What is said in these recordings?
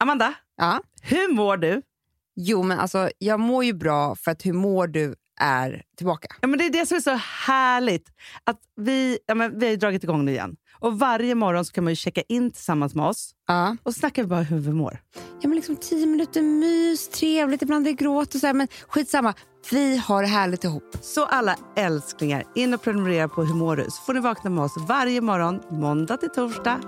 Amanda, Ja. hur mår du? Jo, men alltså, jag mår ju bra för att hur mår du är tillbaka. Ja, men det är det som är så härligt. Att vi, ja, men vi har ju dragit igång nu igen. Och Varje morgon så kan man ju checka in tillsammans med oss Ja. och snacka bara hur vi mår. Ja, men liksom tio minuter mys, trevligt, ibland är det gråt och så här, men skitsamma. Vi har det härligt ihop. Så alla älsklingar, in och prenumerera på Hur mår du? Så får ni vakna med oss varje morgon, måndag till torsdag.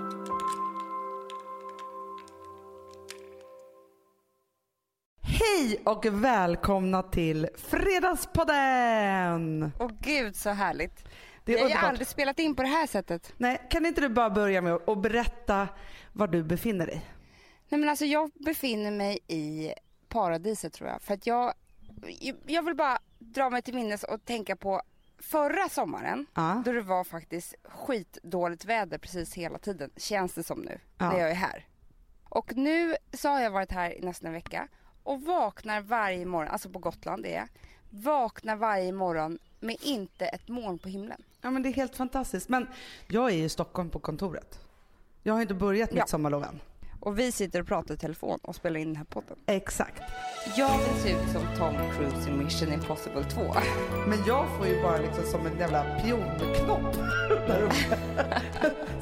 Hej och välkomna till Fredagspodden! Åh gud, så härligt. Det är Vi har aldrig spelat in på det här sättet. Nej, kan inte du bara börja med att berätta var du befinner dig? Nej, men alltså, jag befinner mig i paradiset tror jag. För att jag, jag vill bara dra mig till minnes och tänka på förra sommaren. Ja. Då det var faktiskt skitdåligt väder precis hela tiden. Känns det som nu. Ja. När jag är här. Och nu så har jag varit här i nästan en vecka. Och vaknar varje morgon, alltså på Gotland är jag. Vaknar varje morgon med inte ett moln på himlen. Ja, men det är helt fantastiskt. Men jag är i Stockholm på kontoret. Jag har inte börjat mitt Ja. sommarlov än. Och vi sitter och pratar i telefon och spelar in den här podden. Exakt. Jag vill se ut som Tom Cruise i Mission Impossible 2. Men jag får ju bara liksom som en jävla pionknopp där uppe.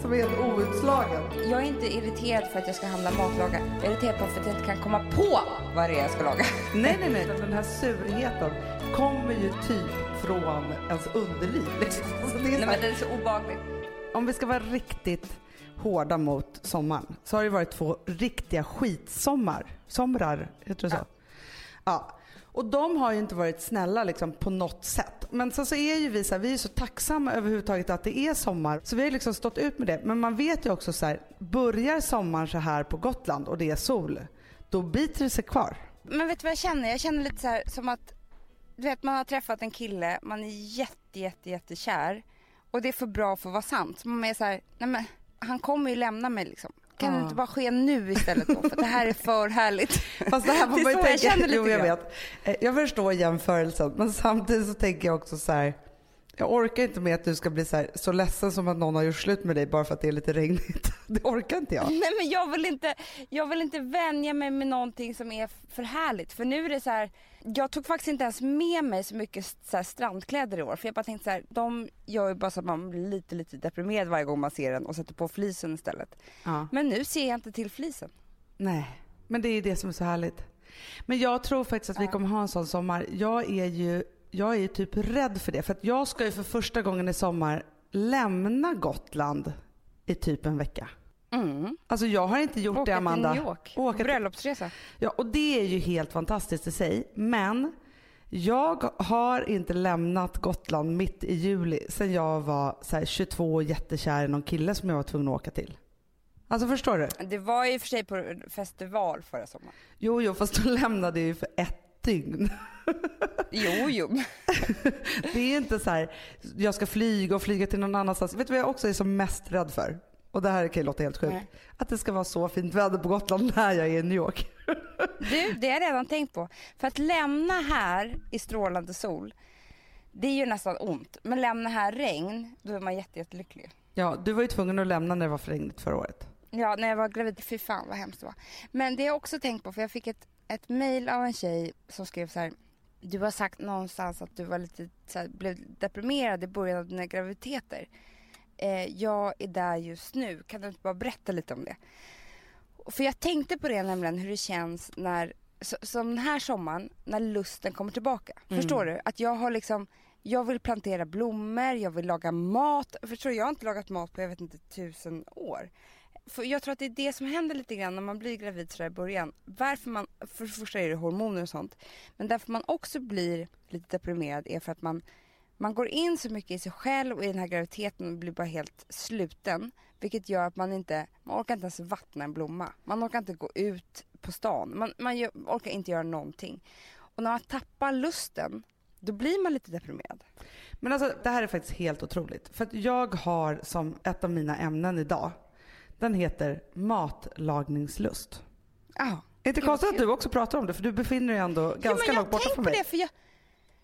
som är helt outslagen. Jag är inte irriterad för att jag ska handla matlaga. Jag är irriterad på för att jag inte kan komma på vad det är jag ska laga. Nej, nej, nej. Den här surheten kommer ju typ från ens underliv. Liksom. Så det är så Nej här, men det är så obehagligt. Om vi ska vara riktigt hårda mot sommaren så har det varit två riktiga skitsommar. Somrar, heter det så? Ja. Och de har ju inte varit snälla liksom på något sätt. Men sen så är ju vi så här, vi är så tacksamma överhuvudtaget att det är sommar. Så vi har ju liksom stått ut med det. Men man vet ju också så här, börjar sommaren så här på Gotland och det är sol, då biter det sig kvar. Men vet du vad jag känner? Jag känner lite så här som att du vet man har träffat en kille, man är jätte jätte jättekär och det är för bra för att vara sant. Så man är så här, nej men han kommer ju lämna mig liksom. Kan det inte bara ske nu istället då? För det här är för härligt. Fast det här får man ju så jag tänka, känner lite jo, jag vet. Eh, Jag förstår jämförelsen men samtidigt så tänker jag också så här. Jag orkar inte med att du ska bli så, här, så ledsen som att någon har gjort slut med dig bara för att det är lite regnigt. Det orkar inte jag. Nej men jag vill inte, jag vill inte vänja mig med någonting som är för härligt. För nu är det så här, jag tog faktiskt inte ens med mig så mycket så här strandkläder i år. För jag bara tänkte så här, de gör ju bara så att man blir lite lite deprimerad varje gång man ser den och sätter på flisen istället. Ja. Men nu ser jag inte till flisen. Nej, men det är det som är så härligt. Men jag tror faktiskt att vi kommer ha en sån sommar. Jag är ju, jag är ju typ rädd för det. För att jag ska ju för första gången i sommar lämna Gotland i typ en vecka. Mm. Alltså jag har inte gjort det Åka Amanda. till New York, Åka till- bröllopsresa. Ja, och det är ju helt fantastiskt i sig. Men jag har inte lämnat Gotland mitt i juli sen jag var så här 22 och jättekär i någon kille som jag var tvungen att åka till. Alltså förstår du? Det var ju för sig på festival förra sommaren. Jo, jo, fast då lämnade jag ju för ett dygn. Jo, jo. Det är inte så här, jag ska flyga och flyga till någon annanstans. Vet du vad jag också är som mest rädd för? Och det här kan ju låta helt sjukt. Nej. Att det ska vara så fint väder på Gotland när jag är i New York. Du, det har jag redan tänkt på. För att lämna här i strålande sol, det är ju nästan ont. Men lämna här regn, då är man jätte, jättelycklig. Ja, du var ju tvungen att lämna när det var för regnigt förra året. Ja, när jag var gravid, fy fan vad hemskt det var. Men det har jag också tänkt på, för jag fick ett, ett mail av en tjej som skrev så här. Du har sagt någonstans att du var lite, så här, blev deprimerad i början av dina graviditeter. Eh, jag är där just nu, kan du inte bara berätta lite om det? För jag tänkte på det nämligen, hur det känns när, så, som den här sommaren, när lusten kommer tillbaka. Förstår du? Att jag har liksom, jag vill plantera blommor, jag vill laga mat. Förstår du? Jag har inte lagat mat på jag vet inte tusen år. För jag tror att det är det som händer lite grann när man blir gravid sådär i början. Varför man, för det första är det hormoner och sånt. Men därför man också blir lite deprimerad är för att man, man går in så mycket i sig själv och i den här graviditeten blir bara helt sluten. Vilket gör att man inte, man orkar inte ens vattna en blomma. Man orkar inte gå ut på stan. Man, man gör, orkar inte göra någonting. Och när man tappar lusten, då blir man lite deprimerad. Men alltså det här är faktiskt helt otroligt. För att jag har som ett av mina ämnen idag, den heter matlagningslust. Ja. Är inte Gud, vad konstigt att du också pratar om det för du befinner dig ändå ganska jag långt borta från mig. det för jag,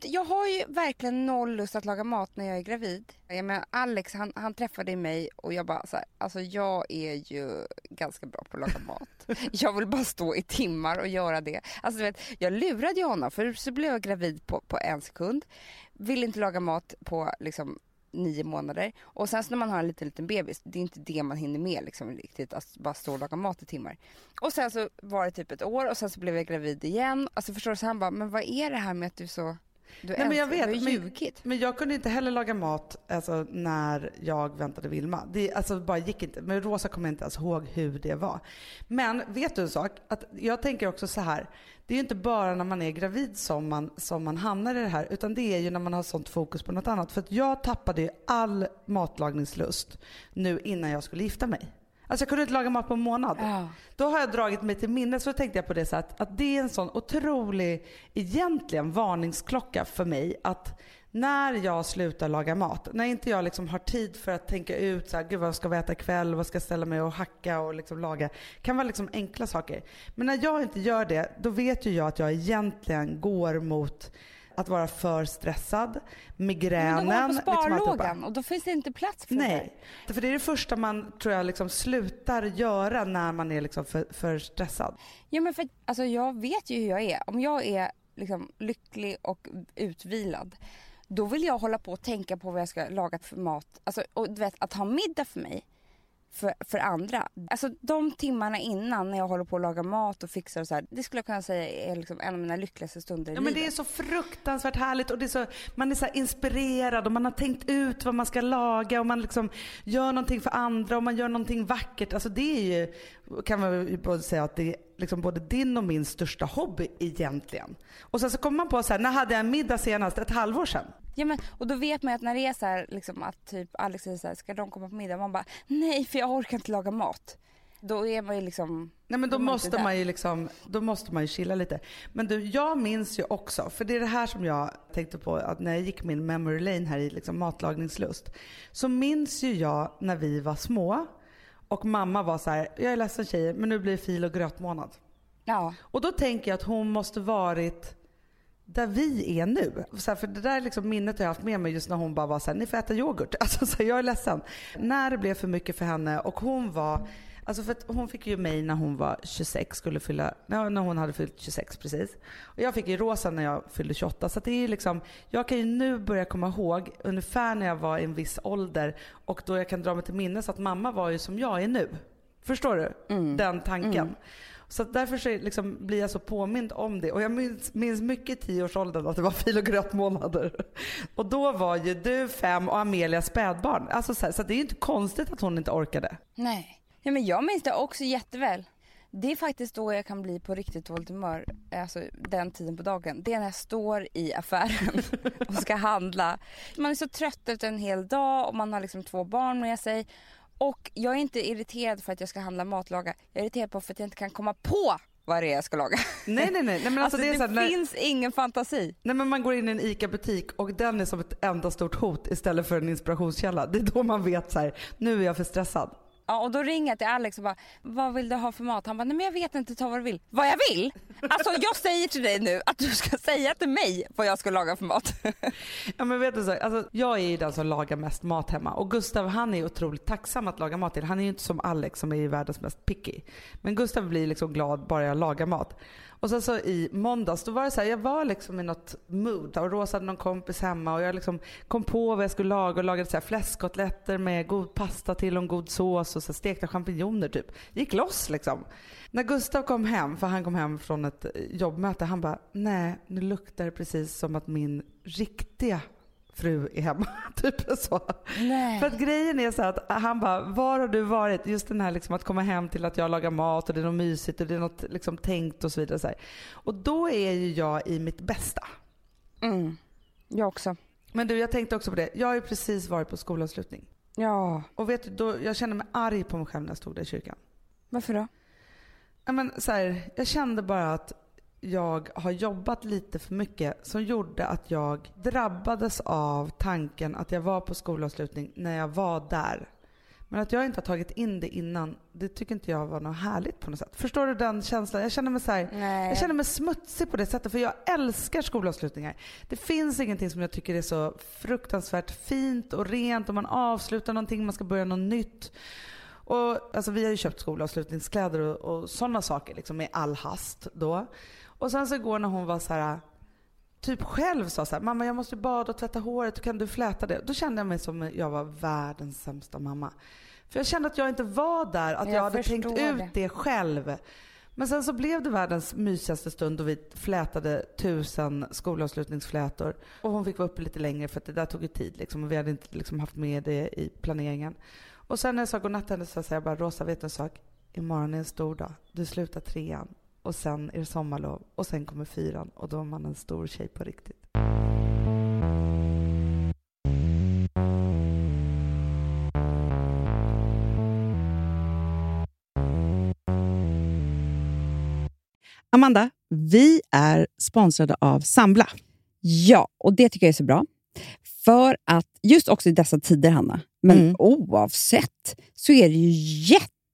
Jag har ju verkligen noll lust att laga mat när jag är gravid. Jag menar, Alex han, han träffade mig och jag bara så här, alltså jag är ju ganska bra på att laga mat. jag vill bara stå i timmar och göra det. Alltså du vet, jag lurade ju honom för så blev jag gravid på, på en sekund. Ville inte laga mat på liksom nio månader. Och sen så när man har en liten, liten bebis, det är inte det man hinner med liksom riktigt, att bara stå och laga mat i timmar. Och sen så var det typ ett år och sen så blev jag gravid igen. Alltså förstår du, så han bara, men vad är det här med att du så du Nej, men jag vet, men, ljugit. men jag kunde inte heller laga mat alltså, när jag väntade Vilma. Det alltså, bara gick inte. Men Rosa kommer inte ens ihåg hur det var. Men vet du en sak? Att jag tänker också så här. Det är ju inte bara när man är gravid som man, som man hamnar i det här. Utan det är ju när man har sånt fokus på något annat. För att jag tappade ju all matlagningslust nu innan jag skulle gifta mig. Alltså jag kunde inte laga mat på en månad. Ja. Då har jag dragit mig till minnes, så tänkte jag på det så att, att det är en sån otrolig, egentligen varningsklocka för mig att när jag slutar laga mat, när inte jag liksom har tid för att tänka ut så här, gud vad ska vi äta ikväll, vad ska jag ställa mig och hacka och liksom laga. kan vara liksom enkla saker. Men när jag inte gör det, då vet ju jag att jag egentligen går mot att vara för stressad, migränen. Men då går på liksom sparlågan och då finns det inte plats för det Nej, för det är det första man tror jag liksom slutar göra när man är liksom för, för stressad. Ja men för alltså jag vet ju hur jag är. Om jag är liksom lycklig och utvilad då vill jag hålla på och tänka på vad jag ska laga för mat. Alltså, och du vet att ha middag för mig för, för andra. Alltså de timmarna innan när jag håller på att laga mat och fixar och så här, det skulle jag kunna säga är liksom en av mina lyckligaste stunder i Ja, men det är så fruktansvärt härligt och det är så, man är så inspirerad och man har tänkt ut vad man ska laga och man liksom gör någonting för andra och man gör någonting vackert. Alltså det är ju, kan man ju både säga att det är liksom både din och min största hobby egentligen. Och sen så kommer man på så här, när hade jag en middag senast? Ett halvår sedan. Ja men och då vet man ju att när det är så här, liksom att typ Alex säger så här, ska de komma på middag? Man bara, nej för jag orkar inte laga mat. Då är man ju liksom Nej men då Då måste man ju liksom, då måste man ju chilla lite. Men du, jag minns ju också, för det är det här som jag tänkte på, att när jag gick min memory lane här i liksom matlagningslust. Så minns ju jag när vi var små och mamma var så här, jag är ledsen tjejer men nu blir det fil och grötmånad. Ja. Och då tänker jag att hon måste varit där vi är nu. Så här, för det där är liksom minnet jag har haft med mig just när hon bara var så här, ni får äta yoghurt. Alltså så här, jag är ledsen. När det blev för mycket för henne och hon var, alltså för att hon fick ju mig när hon var 26, skulle fylla, när hon hade fyllt 26 precis. Och jag fick ju Rosa när jag fyllde 28. Så det är ju liksom, jag kan ju nu börja komma ihåg ungefär när jag var i en viss ålder och då jag kan dra mig till minnes att mamma var ju som jag är nu. Förstår du? Den tanken. Så att därför så liksom blir jag så påmind om det. Och jag minns, minns mycket i tioårsåldern att det var fil och grötmånader. Och då var ju du fem och Amelia spädbarn. Alltså så, här, så det är ju inte konstigt att hon inte orkade. Nej. Ja, men jag minns det också jätteväl. Det är faktiskt då jag kan bli på riktigt dåligt humör, alltså den tiden på dagen. Det är när jag står i affären och ska handla. Man är så trött efter en hel dag och man har liksom två barn med sig. Och jag är inte irriterad för att jag ska handla matlaga. Jag är irriterad på för att jag inte kan komma på vad det är jag ska laga. Nej nej nej. nej men alltså, Alltså, det det här, när, finns ingen fantasi. nej, men man går in i en ICA-butik och den är som ett enda stort hot istället för en inspirationskälla. Det är då man vet så här, nu är jag för stressad. Ja, och då ringer jag till Alex och bara, vad vill du ha för mat? Han bara, nej men jag vet inte, ta vad du vill. Vad jag vill? Alltså jag säger till dig nu att du ska säga till mig vad jag ska laga för mat. Ja men vet du så, alltså, jag är ju den som lagar mest mat hemma och Gustav han är otroligt tacksam att laga mat till. Han är ju inte som Alex som är världens mest picky. Men Gustav blir liksom glad bara jag lagar mat. Och sen så i måndags då var det så här, jag var liksom i något mood och Rosa hade någon kompis hemma och jag liksom kom på vad jag skulle laga och lagade så här fläskkotletter med god pasta till och en god sås och så stekta champinjoner typ. Gick loss liksom. När Gustav kom hem, för han kom hem från ett jobbmöte, han bara nej nu luktar det precis som att min riktiga fru är hemma. typ så. Nej. För att grejen är så att han bara, var har du varit? Just den här liksom att komma hem till att jag lagar mat och det är något mysigt och det är något liksom tänkt och så vidare. Så här. Och då är ju jag i mitt bästa. Mm. Jag också. Men du, jag tänkte också på det. Jag har ju precis varit på skolavslutning. Ja. Och vet du, då, jag kände mig arg på mig själv när jag stod där i kyrkan. Varför då? Men, så här, jag kände bara att jag har jobbat lite för mycket som gjorde att jag drabbades av tanken att jag var på skolavslutning när jag var där. Men att jag inte har tagit in det innan, det tycker inte jag var något härligt på något sätt. Förstår du den känslan? Jag känner mig, så här, jag känner mig smutsig på det sättet för jag älskar skolavslutningar. Det finns ingenting som jag tycker är så fruktansvärt fint och rent och man avslutar någonting, man ska börja något nytt. Och, alltså, vi har ju köpt skolavslutningskläder och, och sådana saker liksom, i all hast då. Och sen så igår när hon var så här typ själv sa så här, mamma jag måste bada och tvätta håret, kan du fläta det? Då kände jag mig som jag var världens sämsta mamma. För jag kände att jag inte var där, att jag, Jag hade tänkt förstår ut det. det själv. Men sen så blev det världens mysigaste stund då vi flätade tusen skolavslutningsflätor. Och hon fick vara uppe lite längre för att det där tog ju tid liksom, och vi hade inte liksom haft med det i planeringen. Och sen när jag sa godnatt till henne så sa jag bara, Rosa vet du en sak? Imorgon är en stor dag. Du slutar trean och sen är det sommarlov och sen kommer fyran och då är man en stor tjej på riktigt. Amanda, vi är sponsrade av Sambla. Ja, och det tycker jag är så bra. För att just också i dessa tider, Hanna, men Mm. oavsett, så är det ju jätte,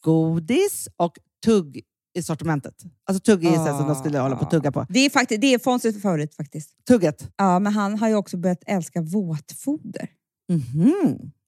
godis och tugg i sortimentet. Alltså tugg är ah. som de skulle hålla på att tugga på. Det är, faktiskt, det är Fonzies favorit faktiskt. Tugget. Ja, men han har ju också börjat älska våtfoder. Mhm.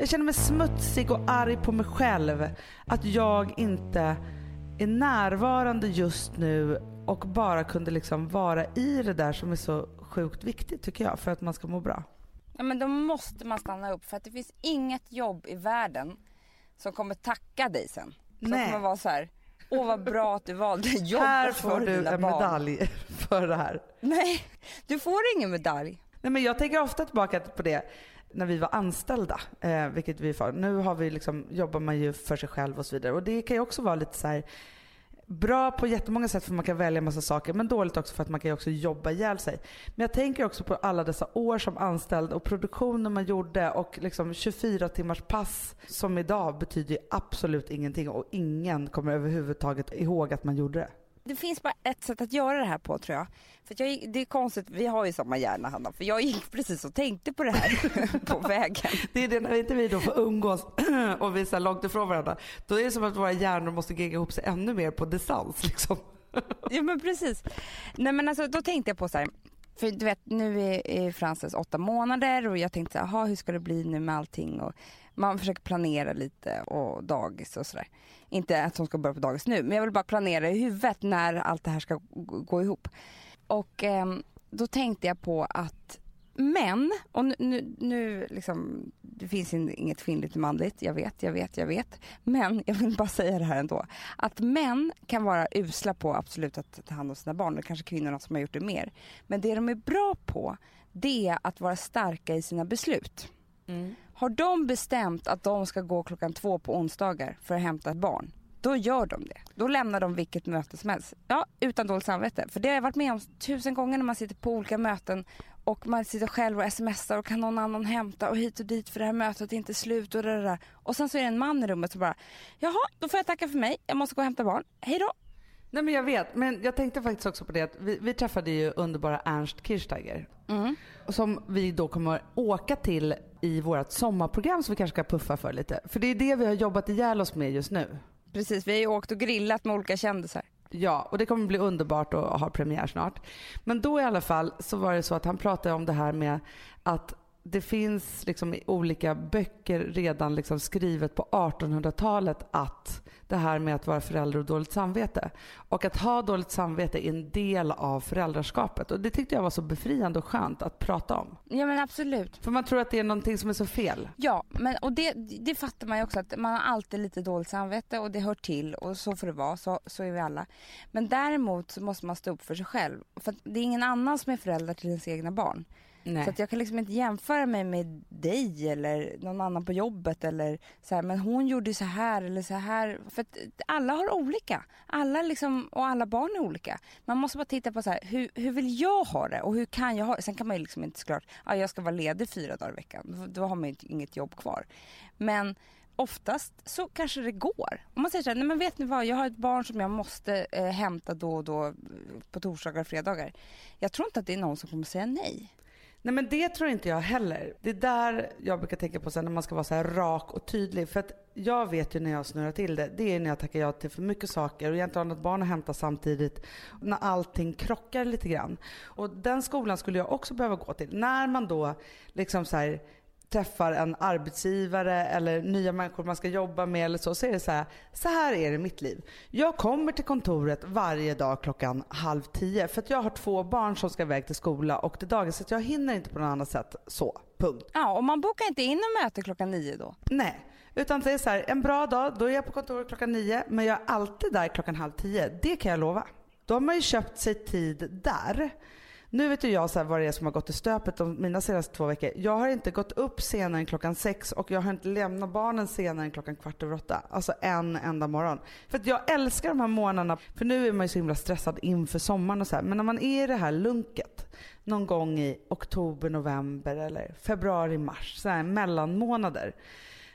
Jag känner mig smutsig och arg på mig själv. Att jag inte är närvarande just nu och bara kunde liksom vara i det där som är så sjukt viktigt tycker jag för att man ska må bra. Ja, men då måste man stanna upp för att det finns inget jobb i världen som kommer tacka dig sen. Som Nej. kommer vara så här, åh vad bra att du valde jobb Här får du en barn. medalj för det här. Nej, du får ingen medalj. Nej, men jag tänker ofta tillbaka på det när vi var anställda, eh, vilket vi var. Nu har vi liksom, jobbar man ju för sig själv och så vidare. Och det kan ju också vara lite så här bra på jättemånga sätt för man kan välja massa saker men dåligt också för att man kan ju också jobba ihjäl sig. Men jag tänker också på alla dessa år som anställd och produktionen man gjorde och liksom 24 timmars pass som idag betyder ju absolut ingenting och ingen kommer överhuvudtaget ihåg att man gjorde det. Det finns bara ett sätt att göra det här på tror jag. För jag, gick- det är konstigt, vi har ju samma hjärna Hanna, för jag gick precis och tänkte på det här på vägen. Det är det när inte vi då får umgås och vi är långt ifrån varandra. Då är det som att våra hjärnor måste gegga ihop sig ännu mer på distans. Liksom. Ja men precis. Nej men alltså då tänkte jag på så här. För du vet nu är, är Frances åtta månader och jag tänkte "Jaha, hur ska det bli nu med allting och man försöker planera lite och dagis och sådär. Inte att hon ska börja på dagis nu men jag vill bara planera i huvudet när allt det här ska gå ihop. Och eh, då tänkte jag på att män, och nu, nu, nu liksom, det finns in- inget kvinnligt och manligt, jag vet, jag vet, jag vet. Men jag vill bara säga det här ändå. Att män kan vara usla på absolut att ta hand om sina barn, det kanske kvinnorna som har gjort det mer. Men det de är bra på, det är att vara starka i sina beslut. Har de bestämt att de ska gå klockan två på onsdagar för att hämta ett barn, då gör de det. Då lämnar de vilket möte som helst. Ja, utan dåligt samvete. För det har jag varit med om tusen gånger när man sitter på olika möten och man sitter själv och smsar och kan någon annan hämta och hit och dit för det här mötet är inte slut och det där. Och sen så är det en man i rummet som bara, jaha, då får jag tacka för mig. Jag måste gå och hämta barn. Hej då. Nej men jag vet, men jag tänkte faktiskt också på det att vi, vi träffade ju underbara Ernst Kirchsteiger. Som vi då kommer åka till i vårt sommarprogram som vi kanske ska puffa för lite. För det är det vi har jobbat ihjäl oss med just nu. Precis, vi har ju åkt och grillat med olika kändisar. Ja, och det kommer bli underbart att ha premiär snart. Men då i alla fall så var det så att han pratade om det här med att det finns liksom i olika böcker redan liksom skrivet på 1800-talet att det här med att vara förälder och dåligt samvete. Och att ha dåligt samvete är en del av föräldraskapet. Och det tyckte jag var så befriande och skönt att prata om. Ja men absolut. För man tror att det är någonting som är så fel. Ja, men och det, det fattar man ju också att man har alltid lite dåligt samvete och det hör till och så får det vara, så, så är vi alla. Men däremot så måste man stå upp för sig själv. För det är ingen annan som är förälder till ens egna barn. Nej. Så att jag kan liksom inte jämföra mig med dig eller någon annan på jobbet eller så här, men hon gjorde så här eller så här. För att alla har olika. Alla liksom, och alla barn är olika. Man måste bara titta på så här, hur, hur vill jag ha det och hur kan jag ha det? Sen kan man ju liksom inte såklart, ja, jag ska vara ledig fyra dagar i veckan. Då- har man ju inget jobb kvar. Men oftast så kanske det går. Om man säger så här, nej men vet ni vad, jag har ett barn som jag måste eh, hämta då och då på torsdagar och fredagar. Jag tror inte att det är någon som kommer säga nej. Nej men det tror inte jag heller. Det är där jag brukar tänka på sen när man ska vara så här rak och tydlig. För att jag vet ju när jag snurrar till det, det är när jag tackar ja till för mycket saker och jag inte har något barn att hämta samtidigt. När allting krockar lite grann. Och den skolan skulle jag också behöva gå till. När man då liksom så här träffar en arbetsgivare eller nya människor man ska jobba med eller så, så är det så här, så här är det i mitt liv. Jag kommer till kontoret varje dag klockan halv tio för att jag har två barn som ska iväg till skola och till dagis så att jag hinner inte på något annat sätt. Så, punkt. Ja, och man bokar inte in en möte klockan nio då. Nej, utan det är så här, en bra dag, då är jag på kontoret klockan nio men jag är alltid där klockan halv tio. Det kan jag lova. Då har man ju köpt sig tid där. Nu vet ju jag så här vad det är som har gått i stöpet de mina senaste två veckor. Jag har inte gått upp senare än klockan sex och jag har inte lämnat barnen senare än klockan kvart över åtta. Alltså en enda morgon. För att jag älskar de här månaderna. För nu är man ju så himla stressad inför sommaren och så här. Men när man är i det här lunket någon gång i oktober, november eller februari, mars. Så här mellanmånader.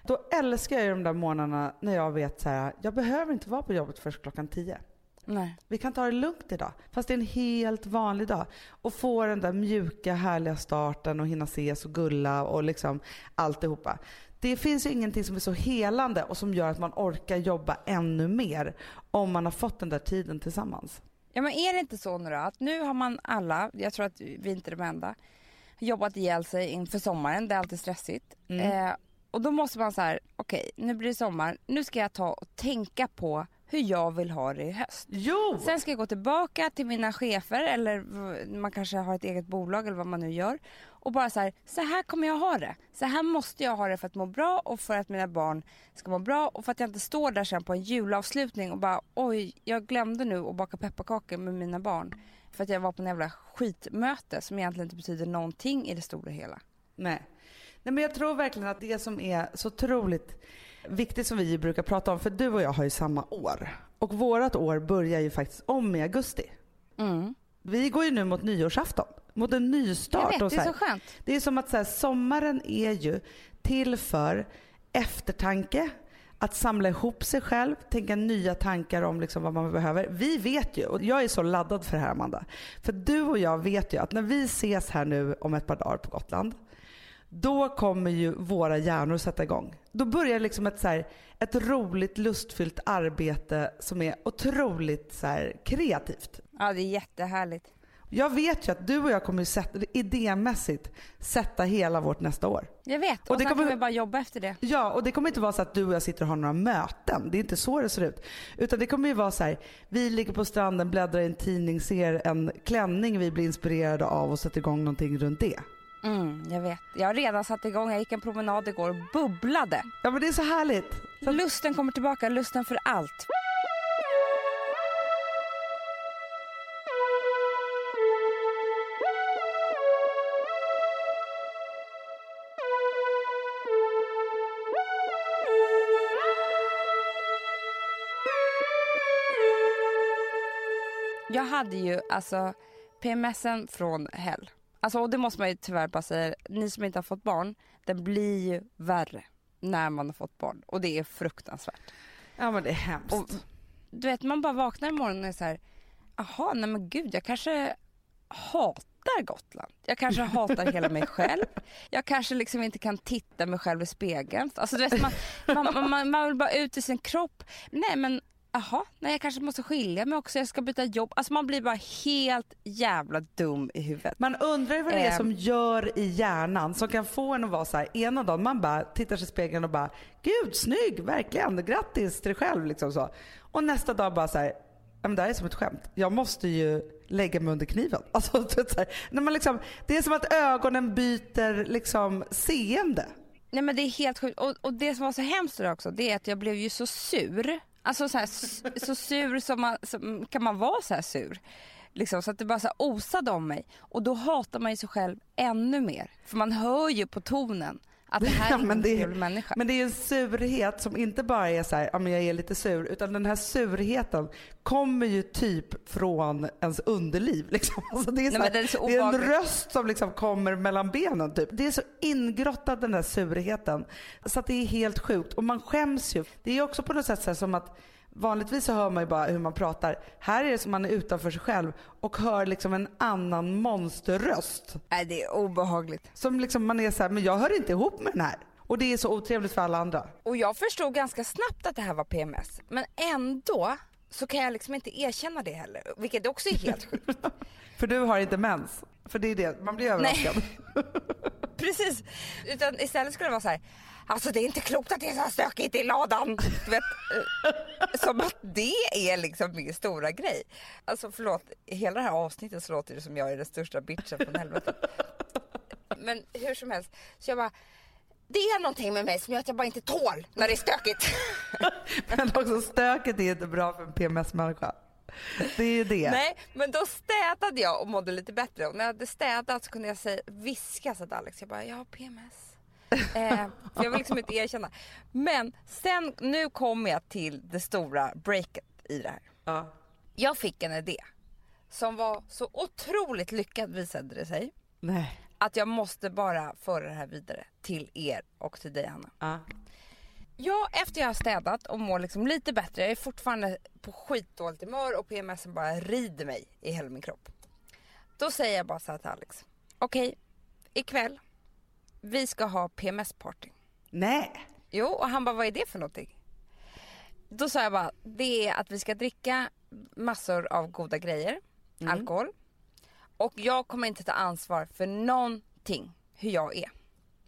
Då älskar jag ju de där månaderna när jag vet så här, jag behöver inte vara på jobbet först klockan tio. Nej. Vi kan ta det lugnt idag. Fast det är en helt vanlig dag. Och få den där mjuka härliga starten och hinna ses och gulla och liksom alltihopa. Det finns ju ingenting som är så helande och som gör att man orkar jobba ännu mer om man har fått den där tiden tillsammans. Ja men är det inte så nu då att nu har man alla, jag tror att vi inte är de enda, jobbat ihjäl sig inför sommaren, det är alltid stressigt. Mm. Eh, och då måste man så här, okej nu blir det sommar, nu ska jag ta och tänka på hur jag vill ha det i höst. Jo! Sen ska jag gå tillbaka till mina chefer eller man kanske har ett eget bolag eller vad man nu gör och bara så här, så här kommer jag ha det. Så här måste jag ha det för att må bra och för att mina barn ska må bra och för att jag inte står där sen på en julavslutning och bara oj, jag glömde nu att baka pepparkakor med mina barn för att jag var på en jävla skitmöte som egentligen inte betyder någonting i det stora hela. Nej. Nej men jag tror verkligen att det som är så otroligt viktigt som vi brukar prata om, för du och jag har ju samma år. Och vårat år börjar ju faktiskt om i augusti. Mm. Vi går ju nu mot nyårsafton, mot en Jag nystart. vet, och det är så skönt. Det är som att så här, sommaren är ju till för eftertanke, att samla ihop sig själv, tänka nya tankar om liksom vad man behöver. Vi vet ju, och jag är så laddad för det här Amanda, för du och jag vet ju att när vi ses här nu om ett par dagar på Gotland, då kommer ju våra hjärnor sätta igång. Då börjar liksom ett, så här, ett roligt, lustfyllt arbete som är otroligt så här, kreativt. Ja, det är jättehärligt. Jag vet ju att du och jag kommer sätta, idémässigt sätta hela vårt nästa år. Jag vet, och, Och det sen kommer- kan vi bara jobba efter det. Ja, och det kommer inte vara så att du och jag sitter och har några möten. Det är inte så det ser ut. Utan det kommer ju vara så här, vi ligger på stranden, bläddrar i en tidning, ser en klänning vi blir inspirerade av och sätter igång någonting runt det. Mm, jag vet. Jag har redan satt igång. Jag gick en promenad igår och bubblade. Ja men det är så härligt. Så Lusten kommer tillbaka, lusten för allt. Jag hade ju alltså PMSen från hell. Alltså, och det måste man ju tyvärr bara säga, ni som inte har fått barn, den blir ju värre när man har fått barn och det är fruktansvärt. ja men det är hemskt. Och, du vet man bara vaknar imorgon och är så här, jaha nej men gud jag kanske hatar Gotland. Jag kanske hatar hela mig själv. Jag kanske liksom inte kan titta mig själv i spegeln. Alltså du vet man, man, man, man vill bara ut i sin kropp. Nej men jaha, nej jag kanske måste skilja mig också, jag ska byta jobb. Alltså man blir bara helt jävla dum i huvudet. Man undrar vad det är Ehm. som gör i hjärnan som kan få en att vara så här, ena dagen man bara tittar sig i spegeln och bara gud snygg, verkligen, grattis till dig själv liksom så. Och nästa dag bara så här, men det här är som ett skämt. Jag måste ju lägga mig under kniven. Alltså, så här, när man liksom, det är som att ögonen byter liksom seende. Nej men det är helt sjukt. Och, och det som var så hemskt också, det är att jag blev ju så sur. Alltså så, här, så sur som, man, som kan man vara så här sur. Liksom, så att det bara så osade om mig. Och då hatar man ju sig själv ännu mer. För man hör ju på tonen att det här Ja, är det är- trevlig människa. Men det är en surhet som inte bara är så här, ja men jag är lite sur, utan den här surheten kommer ju typ från ens underliv. Liksom. Alltså det, är Nej, här, den är det är en röst som liksom kommer mellan benen. Typ. Det är så ingrottad den där surheten så att det är helt sjukt. Och man skäms ju. Det är också på något sätt så här, som att Vanligtvis så hör man ju bara hur man pratar. Här är det som man är utanför sig själv och hör liksom en annan monsterröst. Nej det är obehagligt. Som liksom man är så här, men jag hör inte ihop med den här. Och det är så otrevligt för alla andra. Och jag förstod ganska snabbt att det här var PMS. Men ändå så kan jag liksom inte erkänna det heller. Vilket också är helt sjukt. För du har inte mens. För det är det, man blir överraskad. Precis. Utan istället skulle det vara så här. Alltså det är inte klokt att det är så här stökigt i ladan. Du vet, eh, som att det är liksom min stora grej. Alltså förlåt, hela det här avsnittet så låter det som jag är den största bitchen från helvetet. Men hur som helst, så jag bara det är någonting med mig som gör att jag bara inte tål när det är stökigt. Men också stöket är inte bra för en PMS-människa. Det är ju det. Nej, men då städade jag och mådde lite bättre. Och när jag hade städat så kunde jag säga, viska så till Alex. Jag bara, jag har PMS. Eh, för jag vill liksom inte erkänna. Men sen, nu kommer jag till det stora breaket i det här. Ja. Jag fick en idé som var så otroligt lyckad visade det sig. Nej. Att jag måste bara föra det här vidare till er och till dig Hanna. Ja. Ja, efter jag har städat och mår liksom lite bättre. Jag är fortfarande på skitdåligt humör och PMSen bara rider mig i hela min kropp. Då säger jag bara så här till Alex. Okej, ikväll. Vi ska ha PMS-party. Nej. Jo, och han bara vad är det för någonting? Då sa jag bara det är att vi ska dricka massor av goda grejer. Alkohol. Och jag kommer inte ta ansvar för någonting hur jag är.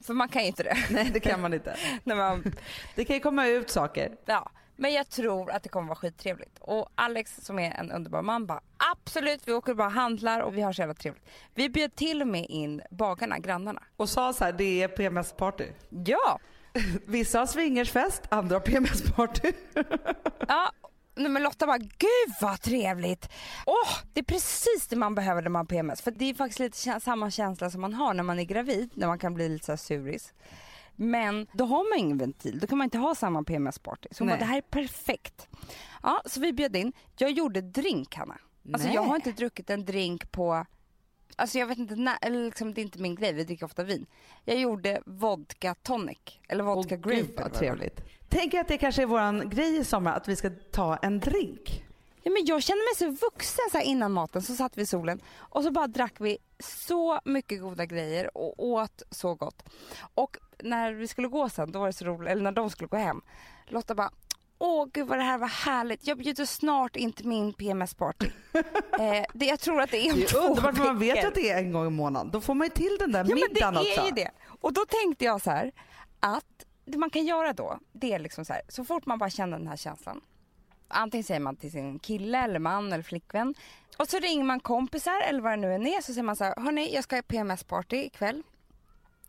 För man kan ju inte det. Nej, det kan man inte. När man Det kan ju komma ut saker. Ja, Men jag tror att det kommer vara skittrevligt. Och Alex som är en underbar man bara absolut vi åker och bara handlar och vi har så jävla trevligt. Vi bjöd till och med in bagarna, grannarna. Och sa så här, det är PMS-party. Ja! Vissa har swingersfest, andra har PMS-party. Ja, nej men Lotta bara, gud vad trevligt! Åh, det är precis det man behöver när man har PMS. För det är faktiskt lite samma känsla som man har när man är gravid, när man kan bli lite så suris. Men då har man ingen ventil, då kan man inte ha samma PMS-party. Så hon bara, det här är perfekt. Ja, så vi bjöd in. Jag gjorde drink Hanna. Alltså jag Nej. har inte druckit en drink på Alltså jag vet inte när, eller liksom, det är inte min grej, vi dricker ofta vin. Jag gjorde vodka tonic, eller vodka Åh, grape. gud vad trevligt. Tänk att det kanske är våran grej i sommar, att vi ska ta en drink. Ja, men jag kände mig så vuxen så här innan maten, så satt vi i solen och så bara drack vi så mycket goda grejer och åt så gott. Och när vi skulle gå sen, då var det så roligt, eller när de skulle gå hem, Lotta bara Åh gud vad det här var härligt. Jag bjuder snart in till min PMS-party. eh, det, jag tror att det är om Det två är underbart man vet veckor. att det är en gång i månaden. Då får man ju till den där Ja men det middagen också. är ju det. Och då tänkte jag så här att det man kan göra då, det är liksom så här, så fort man bara känner den här känslan. Antingen säger man till sin kille eller man eller flickvän. Och så ringer man kompisar eller vad det nu än är så säger man så här, hörni jag ska ha PMS-party ikväll.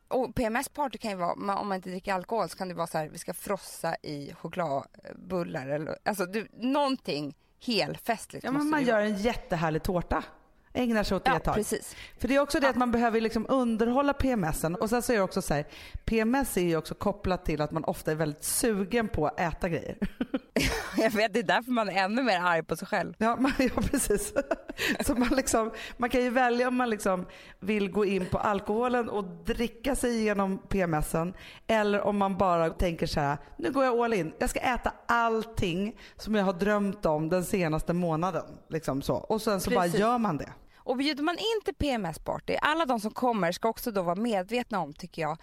Och PMS-party kan ju vara, om man inte dricker alkohol så kan det vara så här, vi ska frossa i chokladbullar eller alltså du, någonting helfestligt Ja, men man gör en jättehärlig tårta. Ägnar sig åt det vara. ett Ja tag. precis. För det är också det att man behöver liksom underhålla PMSen. Och sen så är det också så här, PMS är ju också kopplat till att man ofta är väldigt sugen på att äta grejer. Jag vet, det är därför man är ännu mer arg på sig själv. Ja, man, ja precis. Så man, liksom, man kan ju välja om man liksom vill gå in på alkoholen och dricka sig igenom PMSen eller om man bara tänker så här, nu går jag all in. Jag ska äta allting som jag har drömt om den senaste månaden. Liksom så. Och sen så bara Precis. gör man det. Och bjuder man in till PMS-party, alla de som kommer ska också då vara medvetna om, tycker jag,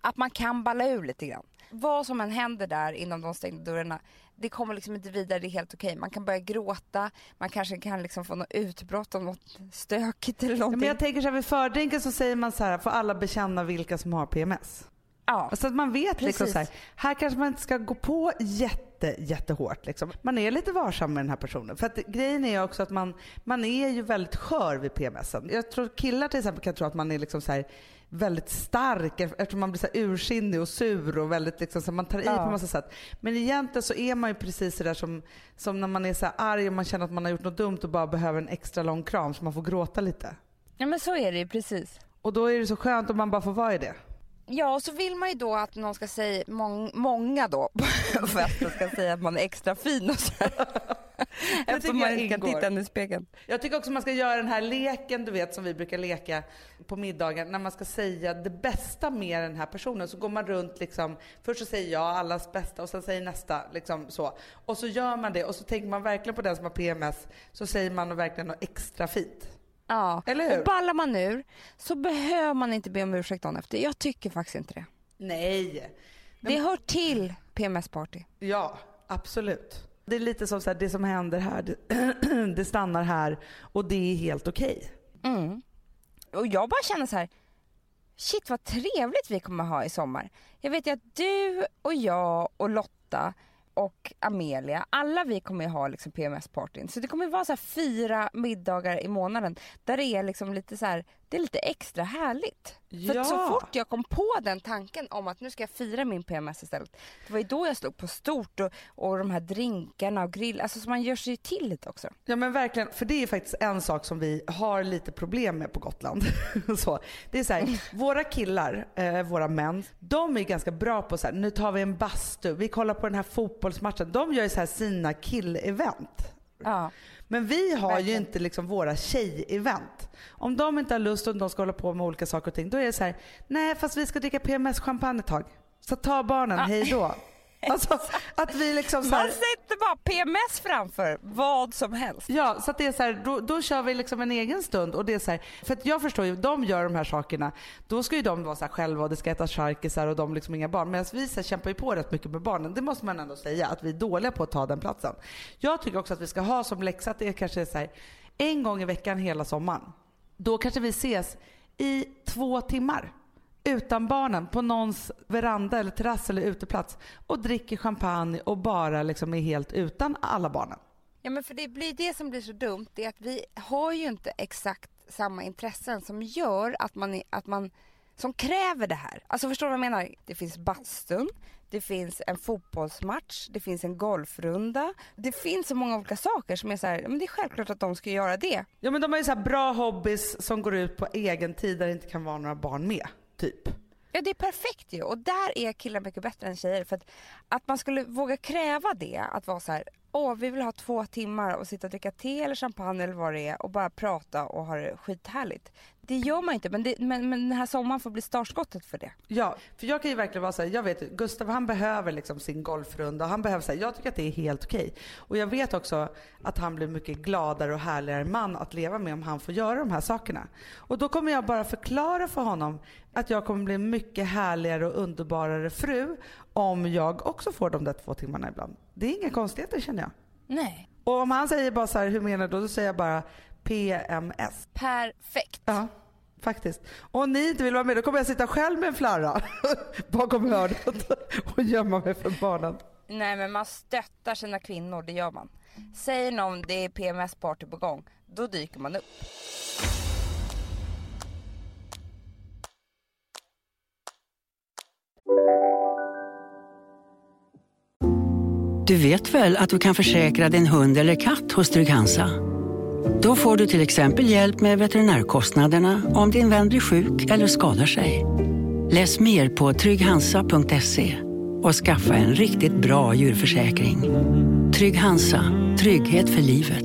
att man kan balla ur lite grann. Vad som än händer där inom de stängda dörrarna, det kommer liksom inte vidare, det är helt okej. Man kan börja gråta, man kanske kan liksom få något utbrott om något stökigt eller någonting. men jag tänker så här, vid fördrinken så säger man så här, får alla bekänna vilka som har PMS. Ja. Så att man vet liksom så här, här kanske man inte ska gå på jätte, jättehårt. Liksom. Man är lite varsam med den här personen. För att grejen är också att man, man är ju väldigt skör vid PMSen. Jag tror killar till exempel kan tro att man är liksom så här väldigt stark eftersom man blir så ursinnig och sur och väldigt liksom, så man tar i Ja. på massa sätt. Men egentligen så är man ju precis så där som, som när man är så här arg och man känner att man har gjort något dumt och bara behöver en extra lång kram så man får gråta lite. ja men så är det ju precis. Och då är det så skönt om man bara får vara i det. Ja, och så vill man ju då att någon ska säga, mång, många då på festen ska säga att man är extra fin och så. Eftersom man inte kan titta in i spegeln. Jag tycker också man ska göra den här leken du vet som vi brukar leka på middagen när man ska säga det bästa med den här personen så går man runt liksom först så säger jag allas bästa och sen säger nästa liksom så och så gör man det och så tänker man verkligen på den som har PMS så säger man verkligen något extra fint. Ja, Eller hur? och ballar man ur så behöver man inte be om ursäkt dagen efter. Jag tycker faktiskt inte det. Nej. Det hör till PMS-party. Ja, absolut. Det är lite som så här, det som händer här, det, det stannar här och det är helt okej. Mm. Och jag bara känner så här, shit vad trevligt vi kommer ha i sommar. Jag vet ju att du och jag och Lotta och Amelia, alla vi kommer ju ha liksom PMS-partyn. Så det kommer ju vara så här fyra middagar i månaden där det är liksom lite så här, det är lite extra härligt. För Ja. att så fort jag kom på den tanken om att nu ska jag fira min PMS istället. Det var ju då jag slog på stort och, och de här drinkarna och grill, alltså så man gör sig ju till lite också. Ja men verkligen, för det är faktiskt en sak som vi har lite problem med på Gotland. så, det är så här, våra killar, eh, våra män, de är ganska bra på så här, nu tar vi en bastu, vi kollar på den här fotbollsmatchen. De gör ju så här sina kill-event. Ja. Men vi har ju Verkligen. inte liksom våra tjej-event. Om de inte har lust och de ska hålla på med olika saker och ting, då är det så här, nej fast vi ska dricka PMS-champagne ett tag. Så ta barnen, hej då. Alltså att vi liksom så här, Man sätter bara PMS framför vad som helst. Ja, så det är så här, då, då kör vi liksom en egen stund. Och det är så här, för att jag förstår ju, de gör de här sakerna, då ska ju de vara så själva och det ska ätas charkisar och de liksom inga barn. Medan vi så kämpar ju på rätt mycket med barnen. Det måste man ändå säga, att vi är dåliga på att ta den platsen. Jag tycker också att vi ska ha som läxa att det är kanske är så en gång i veckan hela sommaren. Då kanske vi ses i två timmar utan barnen på någons veranda eller terrass eller uteplats och dricker champagne och bara liksom är helt utan alla barnen. Ja men för det blir det som blir så dumt, det är att vi har ju inte exakt samma intressen som gör att man, att man som kräver det här. Alltså förstår du vad jag menar? Det finns bastun, det finns en fotbollsmatch, det finns en golfrunda. Det finns så många olika saker som är så här, men det är självklart att de ska göra det. Ja men de har ju så bra hobbys som går ut på egen tid där det inte kan vara några barn med, typ. Ja det är perfekt ju och där är killar mycket bättre än tjejer för att, att man skulle våga kräva det, att vara så här, åh vi vill ha två timmar och sitta och dricka te eller champagne eller vad det är och bara prata och ha det skithärligt. Det gör man inte men, det, men, men den här sommaren får bli startskottet för det. Ja, för jag kan ju verkligen vara så här, jag vet Gustav han behöver liksom sin golfrunda han behöver så här, jag tycker att det är helt okej. Och jag vet också att han blir mycket gladare och härligare man att leva med om han får göra de här sakerna. Och då kommer jag bara förklara för honom att jag kommer bli mycket härligare och underbarare fru om jag också får de där två timmarna ibland. Det är inga konstigheter känner jag. Nej. Och om han säger bara så här, hur menar du? Då säger jag bara PMS. Perfekt. Ja, faktiskt. Och om ni inte vill vara med då kommer jag sitta själv med en flarra bakom hörnet och gömma mig för barnen. Nej men man stöttar sina kvinnor, det gör man. Säger någon det är PMS-party på gång, då dyker man upp. Du vet väl att du kan försäkra din hund eller katt hos Trygg-Hansa? Då får du till exempel hjälp med veterinärkostnaderna om din vän blir sjuk eller skadar sig. Läs mer på trygghansa.se och skaffa en riktigt bra djurförsäkring. Trygg Hansa, trygghet för livet.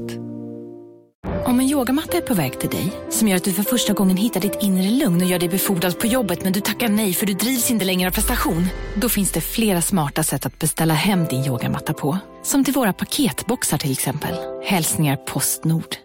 Om en yogamatta är på väg till dig, som gör att du för första gången hittar ditt inre lugn och gör dig befordrad på jobbet men du tackar nej för du drivs inte längre av prestation. Då finns det flera smarta sätt att beställa hem din yogamatta på. Som till våra paketboxar till exempel. Hälsningar Postnord.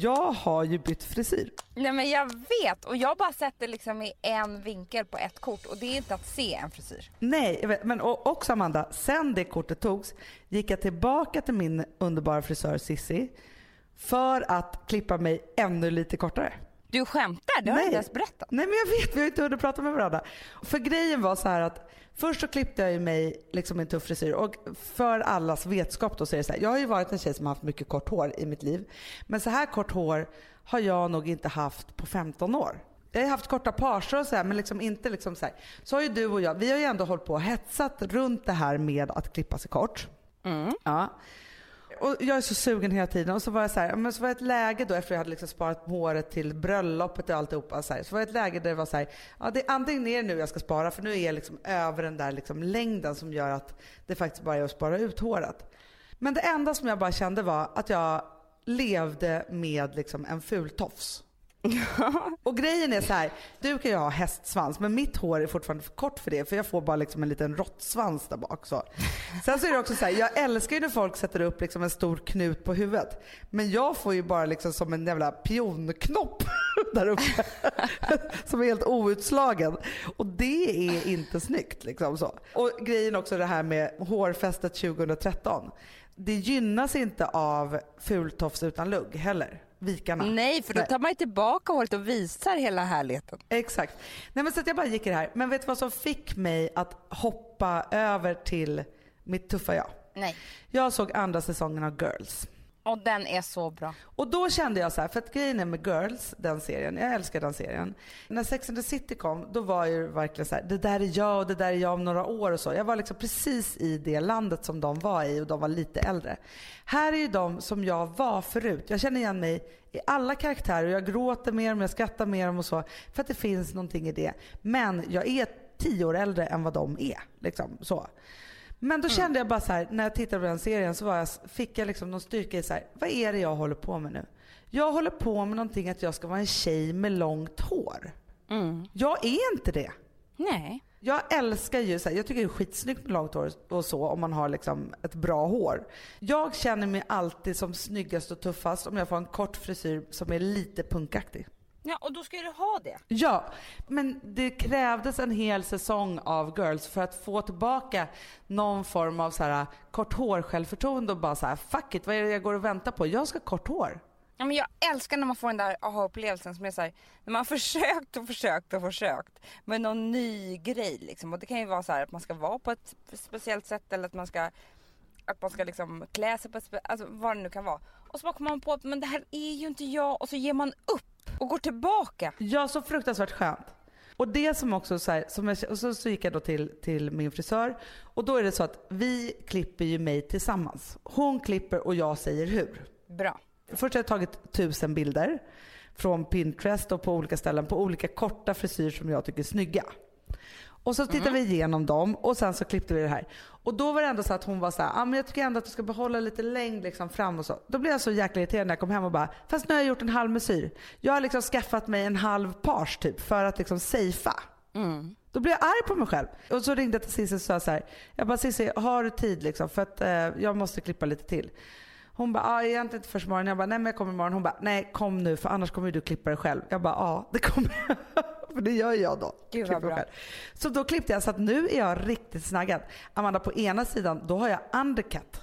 Jag har ju bytt frisyr. Nej men jag vet och jag bara sätter liksom i en vinkel på ett kort och det är inte att se en frisyr. Nej, vet, men och, också Amanda, sen det kortet togs gick jag tillbaka till min underbara frisör Sissi för att klippa mig ännu lite kortare. Du skämtar? Det har du inte ens berättat. Nej men jag vet, vi har inte hunnit prata med varandra. För grejen var så här att först så klippte jag ju mig liksom en tuff frisyr och för allas vetskap då så är det så här, jag har ju varit en tjej som har haft mycket kort hår i mitt liv. Men så här kort hår har jag nog inte haft på 15 år. Jag har haft korta parser och så här, men liksom inte liksom så här. Så har ju du och jag, vi har ju ändå hållit på och hetsat runt det här med att klippa sig kort. Ja. Och jag är så sugen hela tiden och så var jag så här, men så var det ett läge då efter jag hade liksom sparat håret till bröllopet och alltihopa så, här, så var det ett läge där det var så här, ja det är antingen är det nu jag ska spara för nu är jag liksom över den där liksom längden som gör att det faktiskt bara är att spara ut håret. Men det enda som jag bara kände var att jag levde med liksom en ful tofs. Och grejen är så här, du kan ju ha hästsvans men mitt hår är fortfarande för kort för det för jag får bara liksom en liten råttsvans där bak. Så. Sen så är det också så här, jag älskar ju när folk sätter upp liksom en stor knut på huvudet. Men jag får ju bara liksom som en jävla pionknopp där uppe. som är helt outslagen. Och det är inte snyggt. Liksom så. Och grejen också det här med hårfästet 2013. Det gynnas inte av fultofs utan lugg heller vikarna. Nej, för då tar man ju tillbaka håret och visar hela härligheten. Exakt. Nej, men så att jag bara gick i det här. Men vet du vad som fick mig att hoppa över till mitt tuffa jag? Nej. Jag såg andra säsongen av Girls. Och den är så bra. Och då kände jag så här, för att grejen är med Girls, den serien, jag älskar den serien. När Sex and the City kom, då var ju verkligen så här, det där är jag och det där är jag om några år och så. Jag var liksom precis i det landet som de var i och de var lite äldre. Här är ju de som jag var förut. Jag känner igen mig i alla karaktärer och jag gråter med dem, jag skrattar med dem och så. För att det finns någonting i det. Men jag är tio år äldre än vad de är. Liksom så. Men då kände jag bara så här, när jag tittade på den serien så var jag, fick jag liksom någon styrka i så här, vad är det jag håller på med nu? Jag håller på med någonting att jag ska vara en tjej med långt hår. Jag är inte det. Nej. Jag älskar ju, så här, jag tycker det är skitsnyggt med långt hår och så om man har liksom ett bra hår. Jag känner mig alltid som snyggast och tuffast om jag får en kort frisyr som är lite punkaktig. Ja, och då ska du ha det. Ja, men det krävdes en hel säsong av Girls för att få tillbaka någon form av så här, kort hår självförtroende och bara så här, fuck it, vad är det jag går och väntar på? Jag ska ha kort hår. Ja, men jag älskar när man får den där aha-upplevelsen som är så här, när man har försökt och försökt och försökt med någon ny grej liksom. Och det kan ju vara så här att man ska vara på ett speciellt sätt eller att man ska att man ska liksom klä sig på ett speciellt alltså vad det nu kan vara. Och så bara kommer man på att men det här är ju inte jag och så ger man upp och går tillbaka. Ja, så fruktansvärt skönt. Och det som också så här, som jag, och så, så gick jag då till, till min frisör och då är det så att vi klipper ju mig tillsammans. Hon klipper och jag säger hur. Bra. Först har jag tagit tusen bilder från Pinterest och på olika ställen på olika korta frisyrer som jag tycker är snygga. Och så tittar vi igenom dem och sen så klippte vi det här. Och då var det ändå så att hon var så här, ah, men jag tycker ändå att du ska behålla lite längd liksom fram och så. Då blev jag så jäkla irriterad när jag kom hem och bara, fast nu har jag gjort en halv mesyr. Jag har liksom skaffat mig en halv page typ för att liksom safea. Då blev jag arg på mig själv. Och så ringde jag till Cissi och sa så här, jag bara Cissi, har du tid liksom? För att eh, jag måste klippa lite till. Hon bara, ah, egentligen inte först imorgon. Jag bara, nej men jag kommer imorgon. Hon bara, nej kom nu för annars kommer du klippa dig själv. Jag bara, ja det kommer jag. För det gör jag då. Gud, vad bra. Så då klippte jag så att nu är jag riktigt snaggad. Amanda på ena sidan, då har jag undercut.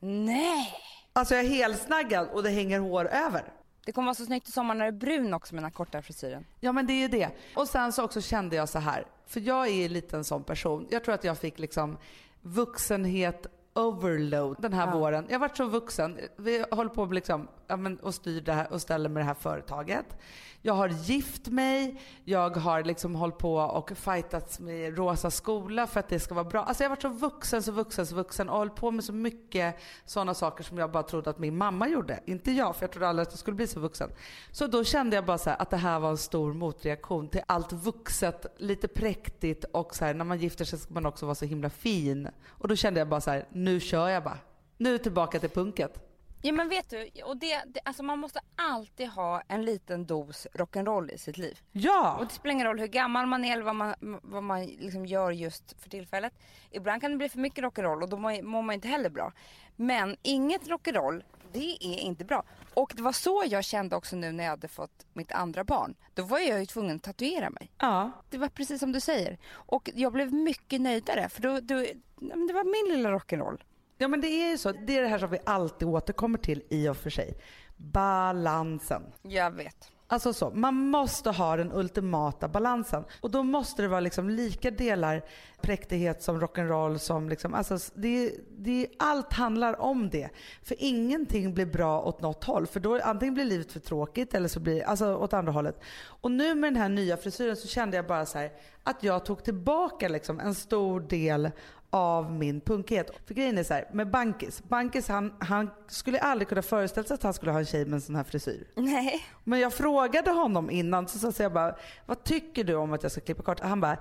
Nej! Alltså jag är helsnaggad och det hänger hår över. Det kommer vara så snyggt i sommar när det är brun också med den här korta frisyren. Ja men det är ju det. Och sen så också kände jag så här, för jag är lite en sån person. Jag tror att jag fick liksom vuxenhet overload den här våren. Jag har varit så vuxen. Vi håller på med liksom, ja, men, och styr det här och ställer med det här företaget. Jag har gift mig, jag har liksom hållit på och fightats med Rosa skola för att det ska vara bra. Alltså jag har varit så vuxen, så vuxen, så vuxen och hållit på med så mycket sådana saker som jag bara trodde att min mamma gjorde. Inte jag, för jag trodde aldrig att jag skulle bli så vuxen. Så då kände jag bara så här att det här var en stor motreaktion till allt vuxet, lite präktigt och så här, när man gifter sig ska man också vara så himla fin. Och då kände jag bara så här, nu kör jag bara. Nu tillbaka till punket. Ja men vet du, och det, det, alltså man måste alltid ha en liten dos rock'n'roll i sitt liv. Ja! Och det spelar ingen roll hur gammal man är eller vad man, vad man liksom gör just för tillfället. Ibland kan det bli för mycket rock'n'roll och då mår man inte heller bra. Men inget rock'n'roll, det är inte bra. Och det var så jag kände också nu när jag hade fått mitt andra barn. Då var jag ju tvungen att tatuera mig. Ja. Det var precis som du säger. Och jag blev mycket nöjdare för då, då, det var min lilla rock'n'roll. Ja men det är ju så. Det är det här som vi alltid återkommer till i och för sig. Balansen. Jag vet. Alltså så, man måste ha den ultimata balansen. Och då måste det vara liksom lika delar präktighet som rock'n'roll som liksom, alltså det, det, allt handlar om det. För ingenting blir bra åt något håll. För då antingen blir livet för tråkigt eller så blir alltså åt andra hållet. Och nu med den här nya frisyren så kände jag bara så här, att jag tog tillbaka liksom en stor del av min punkighet. För grejen är så här, med Bankis. Bankis han, han skulle aldrig kunna föreställa sig att han skulle ha en tjej med en sån här frisyr. Nej. Men jag frågade honom innan så sa jag bara, vad tycker du om att jag ska klippa kort? Han bara,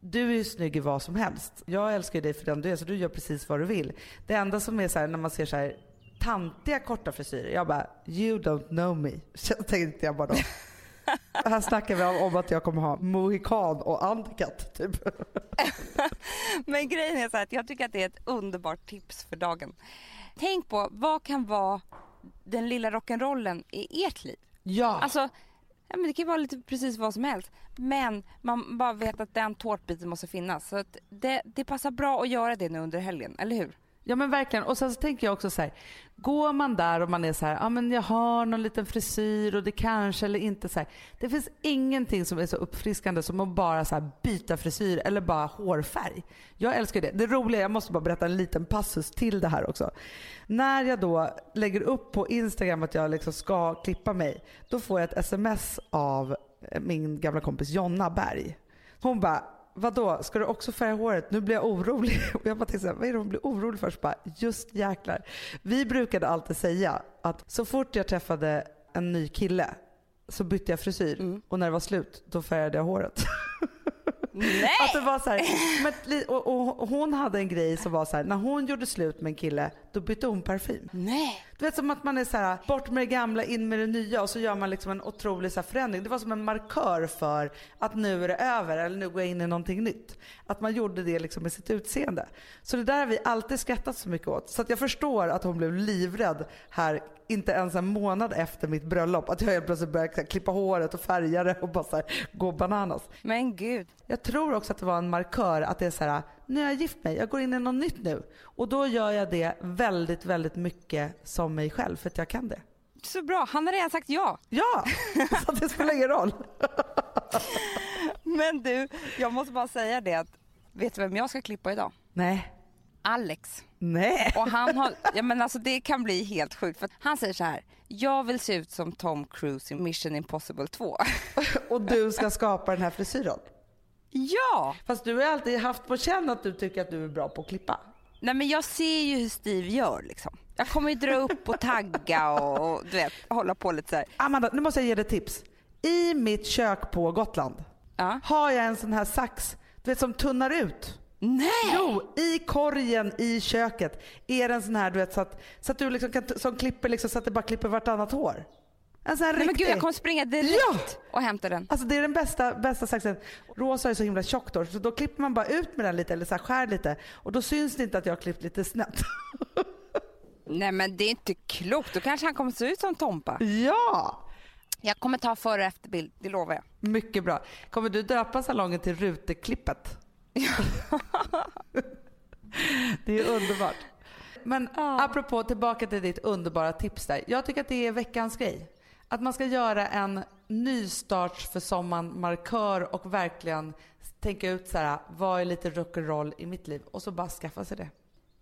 du är ju snygg i vad som helst. Jag älskar ju dig för den du är så du gör precis vad du vill. Det enda som är så här när man ser så här tantiga korta frisyrer, jag bara, you don't know me. Så tänkte jag bara då. Här snackar vi om, om att jag kommer ha mohikan och undercut typ. Men grejen är så att jag tycker att det är ett underbart tips för dagen. Tänk på vad kan vara den lilla rock'n'rollen i ert liv. Ja. Alltså, ja, men det kan ju vara lite precis vad som helst. Men man bara vet att den tårtbiten måste finnas. Så det, det passar bra att göra det nu under helgen, eller hur? Ja men verkligen. Och sen så tänker jag också så här, går man där och man är så här, ja ah, men jag har någon liten frisyr och det kanske eller inte så här. Det finns ingenting som är så uppfriskande som att bara så här byta frisyr eller bara hårfärg. Jag älskar det. Det roliga, jag måste bara berätta en liten passus till det här också. När jag då lägger upp på Instagram att jag liksom ska klippa mig, då får jag ett sms av min gamla kompis Jonna Berg. Hon bara, Vadå, ska du också färga håret? Nu blir jag orolig. Och jag bara tänkte vad är det hon blir orolig för? Så bara, just jäklar. Vi brukade alltid säga att så fort jag träffade en ny kille så bytte jag frisyr och när det var slut då färgade jag håret. Nej! Att det var så här, men, och, och, och hon hade en grej som var så här, när hon gjorde slut med en kille då bytte hon parfym. Nej! Du vet som att man är så här, bort med det gamla, in med det nya och så gör man liksom en otrolig så förändring. Det var som en markör för att nu är det över eller nu går jag in i någonting nytt. Att man gjorde det liksom med sitt utseende. Så det där har vi alltid skrattat så mycket åt. Så att jag förstår att hon blev livrädd här inte ens en månad efter mitt bröllop. Att jag helt plötsligt började här, klippa håret och färga det och bara här, gå bananas. Men gud. Jag tror också att det var en markör att det är så här, nu har jag gift mig, jag går in i något nytt nu. Och då gör jag det väldigt, väldigt mycket som mig själv för att jag kan det. Så bra, han har redan sagt ja. Ja, så det spelar ingen roll. Men du, jag måste bara säga det att, vet du vem jag ska klippa idag? Nej. Alex. Nej. Och han har, ja men alltså det kan bli helt sjukt för han säger så här, jag vill se ut som Tom Cruise i Mission Impossible 2. Och du ska skapa den här frisyren. Ja! Fast du har alltid haft på känn att du tycker att du är bra på att klippa. Nej men jag ser ju hur Steve gör liksom. Jag kommer ju dra upp och tagga och, och du vet, hålla på lite så här. Amanda, nu måste jag ge dig tips. I mitt kök på Gotland Ja. har jag en sån här sax du vet, som tunnar ut. Nej! Jo, i korgen i köket är det en sån här du vet så att, så att du liksom kan, som klipper liksom så att det bara klipper vartannat hår. En sån här Nej men gud jag kommer springa direkt Ja! och hämta den. Alltså det är den bästa, bästa saxen. Rosa är så himla tjockt hår så då klipper man bara ut med den lite eller så här skär lite och då syns det inte att jag har klippt lite snett. Nej men det är inte klokt, då kanske han kommer se ut som Tompa. ja! Jag kommer ta före och efterbild, det lovar jag. Mycket bra. Kommer du döpa salongen till Ruteklippet? det är underbart. Men apropå tillbaka till ditt underbara tips där. Jag tycker att det är veckans grej. Att man ska göra en nystarts för sommaren markör och verkligen tänka ut så här, vad är lite rock'n'roll i mitt liv? Och så bara skaffa sig det.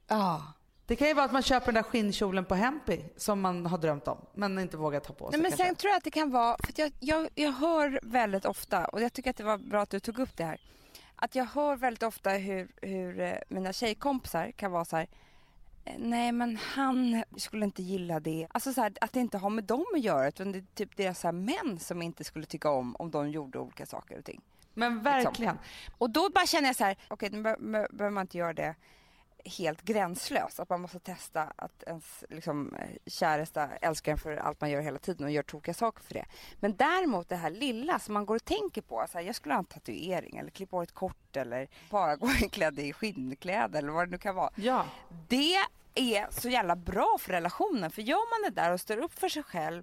Ja. Det kan ju vara att man köper den där skinnkjolen på Hempi som man har drömt om men inte vågat ta på sig. Nej, men kanske. sen tror jag att det kan vara, för jag, jag, jag hör väldigt ofta, och jag tycker att det var bra att du tog upp det här, att jag hör väldigt ofta hur, hur eh, mina tjejkompisar kan vara så här, nej men han skulle inte gilla det. Alltså så här, att det inte har med dem att göra utan det är typ deras så här män som inte skulle tycka om om de gjorde olika saker och ting. Men verkligen. Och då bara känner jag så här, okej nu be- be- behöver man inte göra det helt gränslöst. Att man måste testa att ens liksom, eh, käresta älskar en för allt man gör hela tiden och gör tokiga saker för det. Men däremot det här lilla som man går och tänker på. Så här, jag skulle ha en tatuering eller klippa håret kort eller bara gå klädd i skinnkläder eller vad det nu kan vara. Ja. Det är så jävla bra för relationen. För gör man det där och står upp för sig själv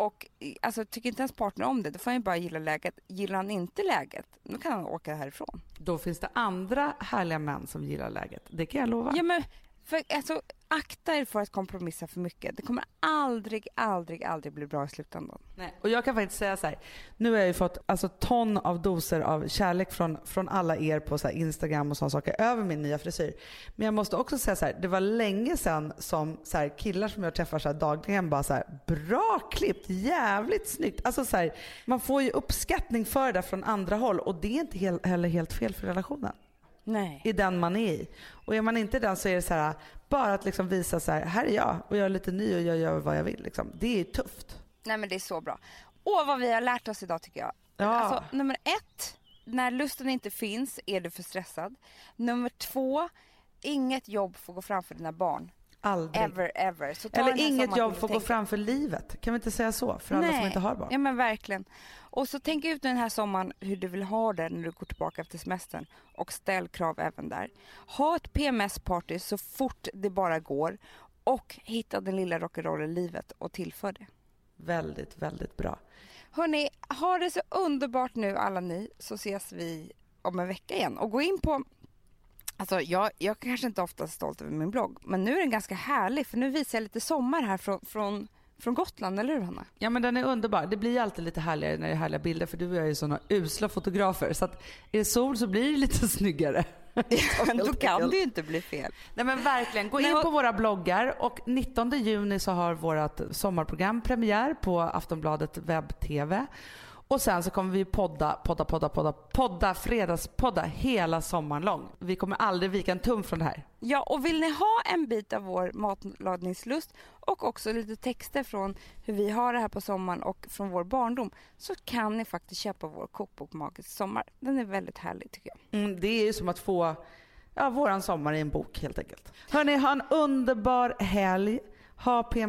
och alltså, tycker inte ens partner om det, då får han ju bara gilla läget. Gillar han inte läget, då kan han åka härifrån. Då finns det andra härliga män som gillar läget. Det kan jag lova. Ja, men för, alltså, akta er för att kompromissa för mycket. Det kommer aldrig, aldrig, aldrig bli bra i slutändan. Nej. Och jag kan faktiskt säga så här. Nu har jag ju fått alltså, ton av doser av kärlek från, från alla er på så här, Instagram och sådana saker över min nya frisyr. Men jag måste också säga så här. Det var länge sedan som så här, killar som jag träffar så här, dagligen bara så här, bra klippt, jävligt snyggt. Alltså så här, man får ju uppskattning för det där från andra håll och det är inte heller helt fel för relationen. Nej. i den man är i. Och är man inte den så är det så här, bara att liksom visa så här, här är jag och jag är lite ny och jag gör vad jag vill. Liksom. Det är tufft. Nej men det är så bra. Åh vad vi har lärt oss idag tycker jag. Ja. Alltså, nummer ett, när lusten inte finns är du för stressad. Nummer två, inget jobb får gå framför dina barn. Aldrig. Ever, ever. Eller inget jobb får gå tänka. framför livet. Kan vi inte säga så? För alla som inte har barn. Ja men verkligen. Och så tänk ut den här sommaren hur du vill ha det när du går tillbaka efter semestern. Och ställ krav även där. Ha ett PMS-party så fort det bara går. Och hitta den lilla rock'n'roll i livet och tillför det. Väldigt, väldigt bra. Hörni, ha det så underbart nu alla ni så ses vi om en vecka igen. Och gå in på Alltså jag, jag kanske inte ofta är stolt över min blogg men nu är den ganska härlig för nu visar jag lite sommar här från, från, från Gotland, eller hur Hanna? Ja men den är underbar. Det blir alltid lite härligare när det är härliga bilder för du och jag är ju sådana usla fotografer. Så att är det sol så blir det lite snyggare. Men då kan det ju inte bli fel. Nej men verkligen, gå in på våra bloggar och 19 juni så har vårt sommarprogram premiär på Aftonbladet webb-tv. Och sen så kommer vi podda, podda, podda, podda, podda, fredagspodda hela sommaren lång. Vi kommer aldrig vika en tum från det här. Ja, och vill ni ha en bit av vår matlagningslust och också lite texter från hur vi har det här på sommaren och från vår barndom så kan ni faktiskt köpa vår kokbok Magisk sommar. Den är väldigt härlig tycker jag. Mm, det är ju som att få ja, våran sommar i en bok helt enkelt. Hörni, ha en underbar helg. Ha PM